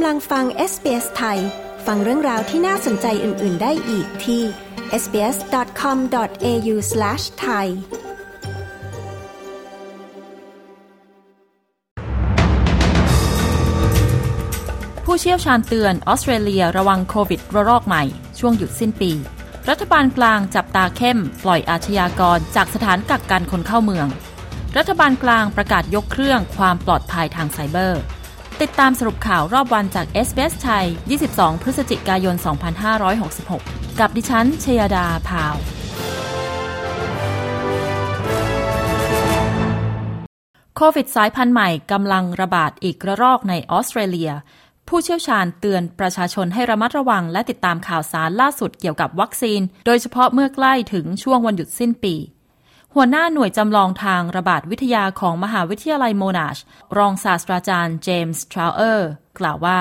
กำลังฟัง SBS ไทย ฟังเรื่องราวที่น่าสนใจอื่น ๆ ได้อีกที่ sbs.com.au/thai ผู้เชี่ยวชาญเตือนออสเตรเลียระวังโควิดระลอกใหม่ ช่วงหยุดสิ้นปี รัฐบาลกลางจับตาเข้ม ปล่อยอาชญากรจากสถานกักกันคนเข้าเมือง รัฐบาลกลางประกาศยกเครื่องความปลอดภัยทางไซเบอร์ ติดตามสรุปข่าวรอบวันจาก s อ s ไทย 22 พฤศจิกายน 2566 กับดิฉัน ชยดาพาว โควิดสายพันธุ์ใหม่กำลังระบาดอีกระลอกในออสเตรเลีย ผู้เชี่ยวชาญเตือนประชาชนให้ระมัดระวังและติดตามข่าวสารล่าสุดเกี่ยวกับวัคซีน โดยเฉพาะเมื่อใกล้ถึงช่วงวันหยุดสิ้นปี หัวหน้าหน่วยจำลองทางระบาดวิทยาของมหาวิทยาลัยโมนาช รองศาสตราจารย์เจมส์ทราวเออร์กล่าวว่า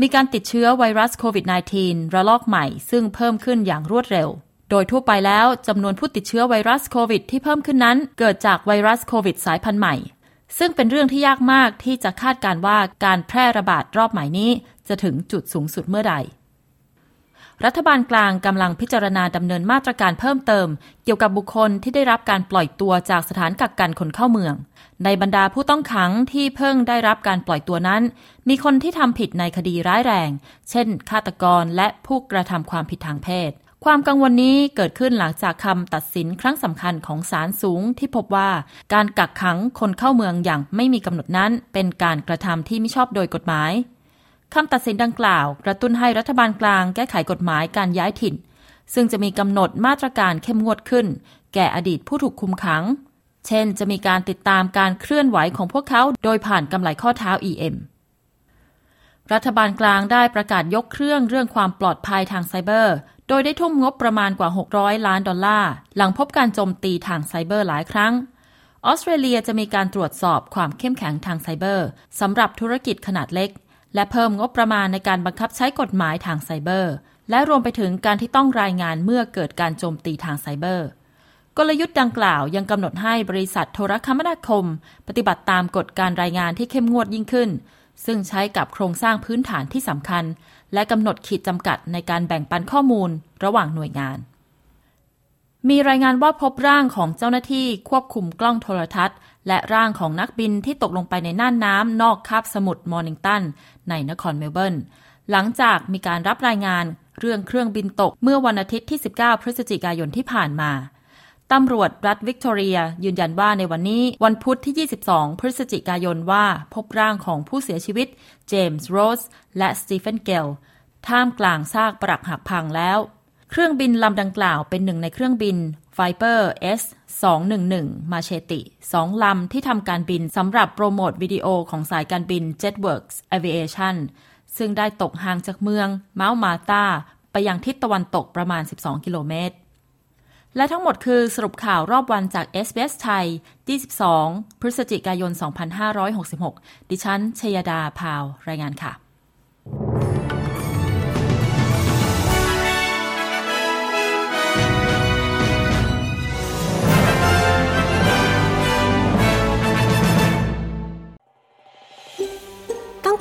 มีการติดเชื้อไวรัสโควิด -19 ระลอกใหม่ ซึ่งเพิ่มขึ้นอย่างรวดเร็ว โดยทั่วไปแล้วจำนวนผู้ติดเชื้อไวรัสโควิดที่เพิ่มขึ้นนั้น เกิดจากไวรัสโควิดสายพันธุ์ใหม่ ซึ่งเป็นเรื่องที่ยากมากที่จะคาดการว่าการแพร่ระบาดรอบใหม่นี้ จะถึงจุดสูงสุดเมื่อใด รัฐบาลกลางกำลังพิจารณาดำเนินมาตรการเพิ่มเติม เกี่ยวกับบุคคลที่ได้รับการปล่อยตัวจากสถานกักกันคนเข้าเมือง ในบรรดาผู้ต้องขังที่เพิ่งได้รับการปล่อยตัวนั้น มีคนที่ทำผิดในคดีร้ายแรง เช่น ฆาตกรและผู้กระทำความผิดทางเพศ ความกังวลนี้เกิดขึ้นหลังจากคำตัดสินครั้งสำคัญของศาลสูงที่พบว่า การกักขังคนเข้าเมืองอย่างไม่มีกำหนดนั้น เป็นการกระทำที่ไม่ชอบโดยกฎหมาย คำตัดสินดังกล่าว กระตุ้นให้รัฐบาลกลางแก้ไขกฎหมายการย้ายถิ่น ซึ่งจะมีกำหนดมาตรการเข้มงวดขึ้น แก่อดีตผู้ถูกคุมขัง เช่น จะมีการติดตามการเคลื่อนไหวของพวกเขาโดยผ่านกำไลข้อเท้า EM รัฐบาลกลางได้ประกาศยกเครื่องเรื่องความปลอดภัยทางไซเบอร์ โดยได้ทุ่มงบประมาณกว่า 600 ล้านดอลลาร์ หลังพบการโจมตีทางไซเบอร์หลายครั้ง ออสเตรเลียจะมีการตรวจสอบความเข้มแข็งทางไซเบอร์สำหรับธุรกิจขนาดเล็ก และเพิ่มงบประมาณในการบังคับใช้กฎหมายทางไซเบอร์ และรวมไปถึงการที่ต้องรายงานเมื่อเกิดการโจมตีทางไซเบอร์ กลยุทธ์ดังกล่าวยังกำหนดให้บริษัทโทรคมนาคม ปฏิบัติตามกฎการรายงานที่เข้มงวดยิ่งขึ้น ซึ่งใช้กับโครงสร้างพื้นฐานที่สำคัญ และกำหนดขีดจำกัดในการแบ่งปันข้อมูลระหว่างหน่วยงาน มีรายงานว่าพบร่างของเจ้าหน้าที่ควบคุมกล้องโทรทัศน์ และร่างของนักบินที่ตกลงไปในน่านน้ำนอกคาบสมุทรมอร์นิงตัน ในนครเมลเบิร์นหลังจากมีการรับรายงานเรื่องเครื่องบินตกเมื่อวันอาทิตย์ที่ 19 พฤศจิกายนที่ผ่านมาตำรวจรัฐวิกตอเรีย ยืนยันว่าในวันนี้วันพุธที่ 22 พฤศจิกายนว่าพบร่างของผู้เสียชีวิต เจมส์โรส และสตีเฟนเกลท่ามกลางซากปรักหักพังแล้ว เครื่องบินลำดังกล่าวเป็นหนึ่งในเครื่องบิน Viper S 211 Marchettiสองลำที่ทำการบินสำหรับโปรโมทวิดีโอของสายการบิน Jetworks Aviation ซึ่งได้ตกห่างจากเมืองเมาส์มาตาไปยังทิศตะวันตกประมาณ 12 กิโลเมตร และทั้งหมดคือสรุปข่าวรอบวันจาก SBS ไทย 22 พฤศจิกายน 2566 ดิฉันชยดาพาว รายงานค่ะ